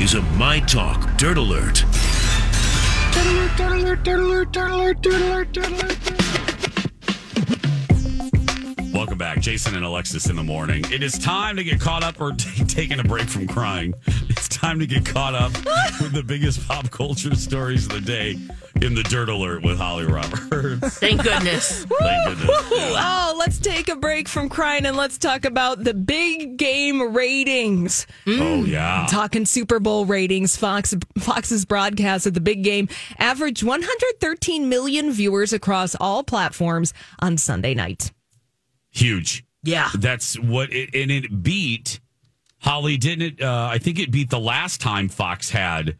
Is a My Talk Dirt Alert. Welcome back, Jason and Alexis in the morning. It is time to get caught up or t- taking a break from crying. It's time to get caught up with the biggest pop culture stories of the day in the Dirt Alert with Holly Roberts. Thank goodness. Thank goodness. Oh, let's take a break from crying and let's talk about the big game ratings. Oh yeah. Talking Super Bowl ratings, Fox Fox's broadcast of the big game averaged 113 million viewers across all platforms on Sunday night. Huge. Yeah. That's what it and it beat Holly didn't it uh, I think it beat the last time Fox had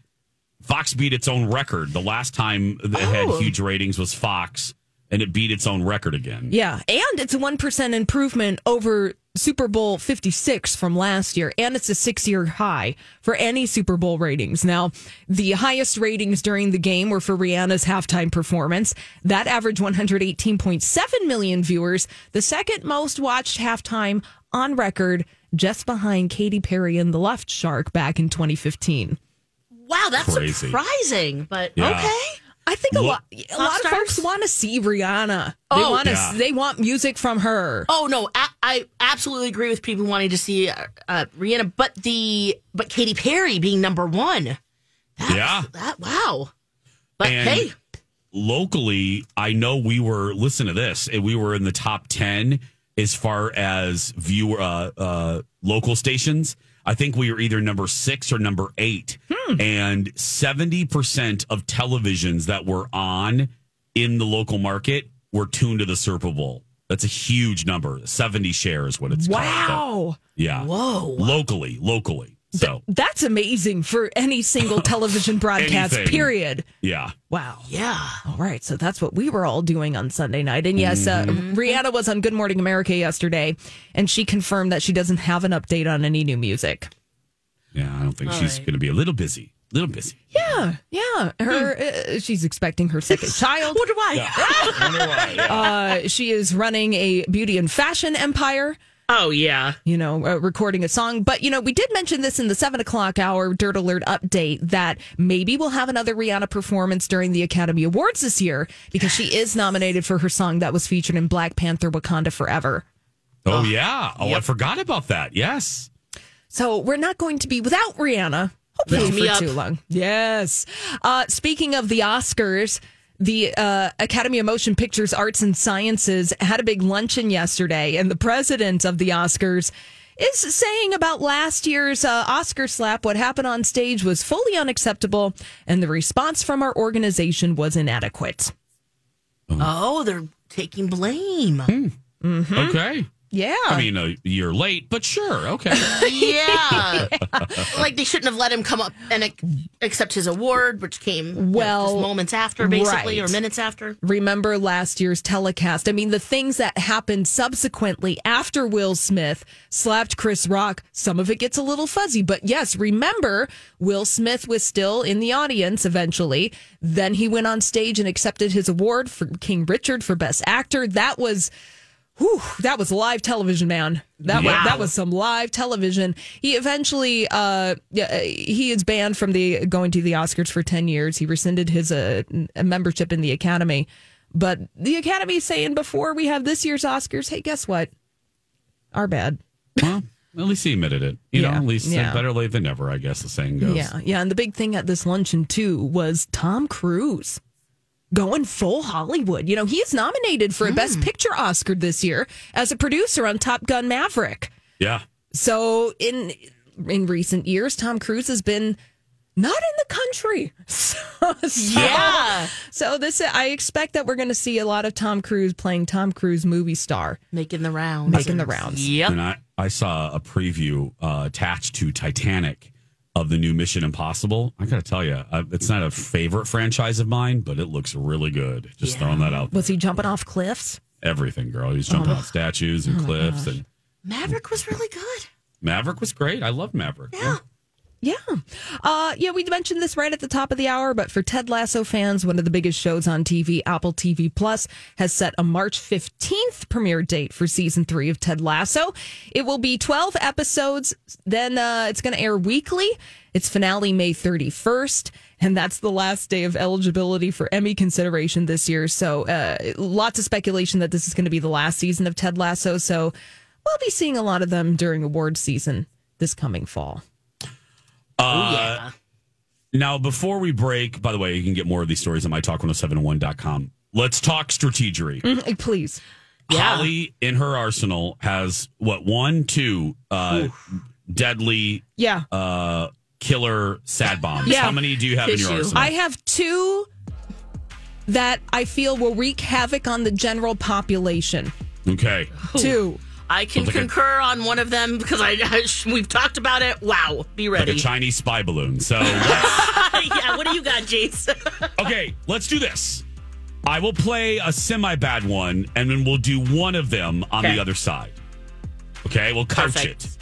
Fox beat its own record. The last time that had Oh. huge ratings was Fox and it beat its own record again. Yeah, and it's a 1% improvement over Super Bowl 56 from last year, and it's a six year high for any Super Bowl ratings. Now, the highest ratings during the game were for Rihanna's halftime performance. That averaged 118.7 million viewers, the second most watched halftime on record, just behind Katy Perry and The Left Shark back in 2015. Wow, that's Crazy. surprising, but Yeah. okay. I think a lot, a lot of folks want to see Rihanna. They Oh. want to, Yeah. they want music from her. Oh no, a- I absolutely agree with people wanting to see uh, uh, Rihanna, but the but Katy Perry being number one. That's, Yeah. That wow. But And- hey, locally, I know we were listen to this. and We were in the top ten as far as viewer uh, uh, local stations. I think we were either number six or number eight, and seventy percent of televisions that were on in the local market were tuned to the Super Bowl. That's a huge number. Seventy shares, what it's called. Wow. Yeah. Whoa. Locally, locally. So That's amazing for any single television broadcast, period. yeah. Wow. yeah. All right. So that's what we were all doing on Sunday night. And yes, uh, Rihanna was on Good Morning America yesterday, and she confirmed that she doesn't have an update on any new music. Yeah. I don't think All she's right. going to be a little busy. A little busy. Yeah. Yeah. Her, uh, she's expecting her second child. Wonder why. Wonder why. Yeah. Uh, she is running a beauty and fashion empire. Oh yeah. you know, uh, recording a song. But, you know, we did mention this in the seven o'clock hour Dirt Alert update that maybe we'll have another Rihanna performance during the Academy Awards this year because she is nominated for her song that was featured in Black Panther Wakanda Forever. Oh yeah. Oh, I forgot about that. Yes. So we're not going to be without Rihanna. Hopefully me for up. too long. Yes. Uh, speaking of the Oscars, the uh, Academy of Motion Pictures Arts and Sciences had a big luncheon yesterday, and the president of the Oscars is saying about last year's uh, Oscar slap what happened on stage was fully unacceptable, and the response from our organization was inadequate. Oh, they're taking blame. Okay. Yeah. I mean, a year late, but sure. Okay. Yeah. like they shouldn't have let him come up and ac- accept his award, which came you know, Well, just moments after, basically, right. or minutes after. remember last year's telecast. I mean, the things that happened subsequently after Will Smith slapped Chris Rock, some of it gets a little fuzzy. But yes, remember, Will Smith was still in the audience eventually. Then he went on stage and accepted his award for King Richard for Best Actor. That was. Whew, that was live television, man. That was that was some live television. He eventually, uh, yeah, he is banned from the going to the Oscars for ten years. He rescinded his uh, membership in the Academy, but the Academy is saying before we have this year's Oscars, hey, guess what? Our bad. well, At least he admitted it. You Yeah, know, at least uh, yeah. better late than never, I guess the saying goes. Yeah, yeah. And the big thing at this luncheon too was Tom Cruise going full Hollywood. You know, he is nominated for a Best Picture Oscar this year as a producer on Top Gun Maverick. Yeah. So in in recent years, Tom Cruise has been not in the country. So, so- Yeah. So this I expect that we're going to see a lot of Tom Cruise playing Tom Cruise movie star. Making the rounds. Making the rounds. Yep. And I, I saw a preview uh, attached to Titanic of the new Mission Impossible. I got to tell you, it's not a favorite franchise of mine, but it looks really good. Just throwing that out. Was he jumping off cliffs? Everything, girl. He's jumping oh off statues and oh cliffs. And Maverick was really good. Maverick was great. I loved Maverick. Yeah. Yeah. Uh, yeah, we mentioned this right at the top of the hour, but for Ted Lasso fans, one of the biggest shows on TV, Apple TV Plus, has set a March 15th premiere date for season three of Ted Lasso. It will be 12 episodes, then uh, it's going to air weekly. Its finale May 31st, and that's the last day of eligibility for Emmy consideration this year. So, uh, lots of speculation that this is going to be the last season of Ted Lasso. So, we'll be seeing a lot of them during award season this coming fall. Oh, yeah. Now, before we break, by the way, you can get more of these stories on mytalk1071.com. Let's talk strategery. Mm, Please. Yeah. Holly in her arsenal has what one, two uh, deadly Yeah. uh, killer sad bombs. Yeah. How many do you have in your arsenal? I have two that I feel will wreak havoc on the general population. okay. Two. I can like a- concur on one of them because I, we've talked about it. Wow. Be ready. Like a Chinese spy balloon. So, yeah. What do you got, Jace? okay, let's do this. I will play a semi bad one, and then we'll do one of them on Okay. the other side. Okay, we'll couch Perfect. it.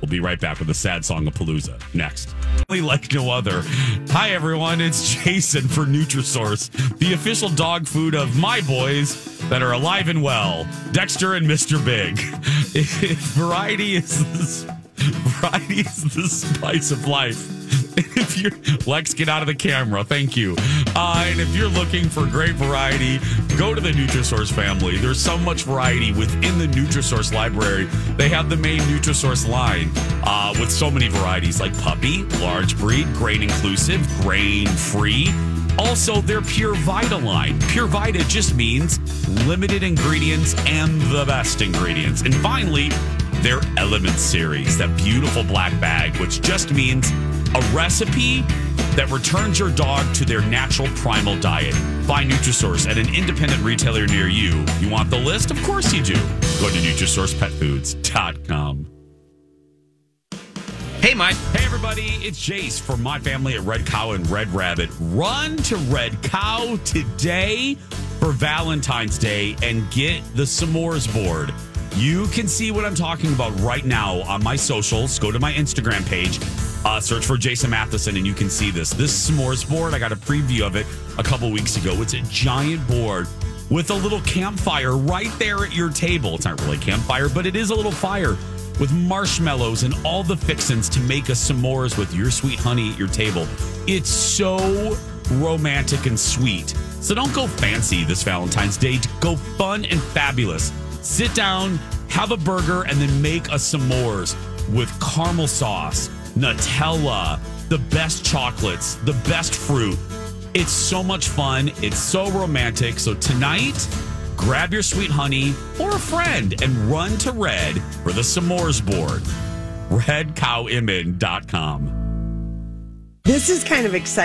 We'll be right back with a sad song of Palooza next. Like no other. Hi everyone, it's Jason for Nutrisource, the official dog food of my boys that are alive and well, Dexter and Mr. Big. Variety is the, variety is the spice of life. If you're Lex, get out of the camera. Thank you. Uh, and if you're looking for great variety, go to the Nutrisource family. There's so much variety within the Nutrisource library. They have the main Nutrisource line uh, with so many varieties like puppy, large breed, grain inclusive, grain free. Also, their Pure Vita line. Pure Vita just means limited ingredients and the best ingredients. And finally, their Element series, that beautiful black bag, which just means a recipe that returns your dog to their natural primal diet. Buy Nutrisource at an independent retailer near you. You want the list? Of course you do. Go to NutrisourcePetFoods.com. Hey, Mike. Hey, everybody, it's Jace from my family at Red Cow and Red Rabbit. Run to Red Cow today for Valentine's Day and get the s'mores board. You can see what I'm talking about right now on my socials. Go to my Instagram page, uh, search for Jason Matheson, and you can see this. This s'mores board, I got a preview of it a couple weeks ago. It's a giant board with a little campfire right there at your table. It's not really a campfire, but it is a little fire with marshmallows and all the fixins to make a s'mores with your sweet honey at your table. It's so romantic and sweet. So don't go fancy this Valentine's Day. Go fun and fabulous. Sit down, have a burger, and then make a s'mores with caramel sauce, Nutella, the best chocolates, the best fruit. It's so much fun. It's so romantic. So tonight, grab your sweet honey or a friend and run to Red for the s'mores board. RedCowMN.com. This is kind of exciting.